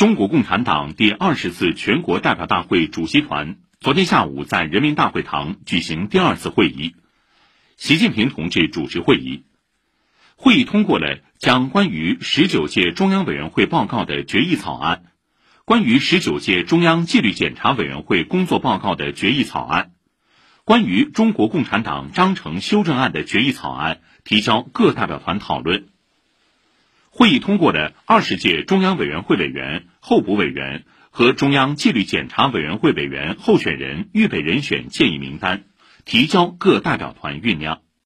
中国共产党第二十次全国代表大会主席团昨天下午在人民大会堂举行第二次会议，习近平同志主持会议。会议通过了将关于十九届中央委员会报告的决议草案、关于十九届中央纪律检查委员会工作报告的决议草案、关于中国共产党章程修正案的决议草案提交各代表团讨论。会议通过了二十届中央委员会委员、候补委员和中央纪律检查委员会委员候选人预备人选建议名单，提交各代表团酝酿。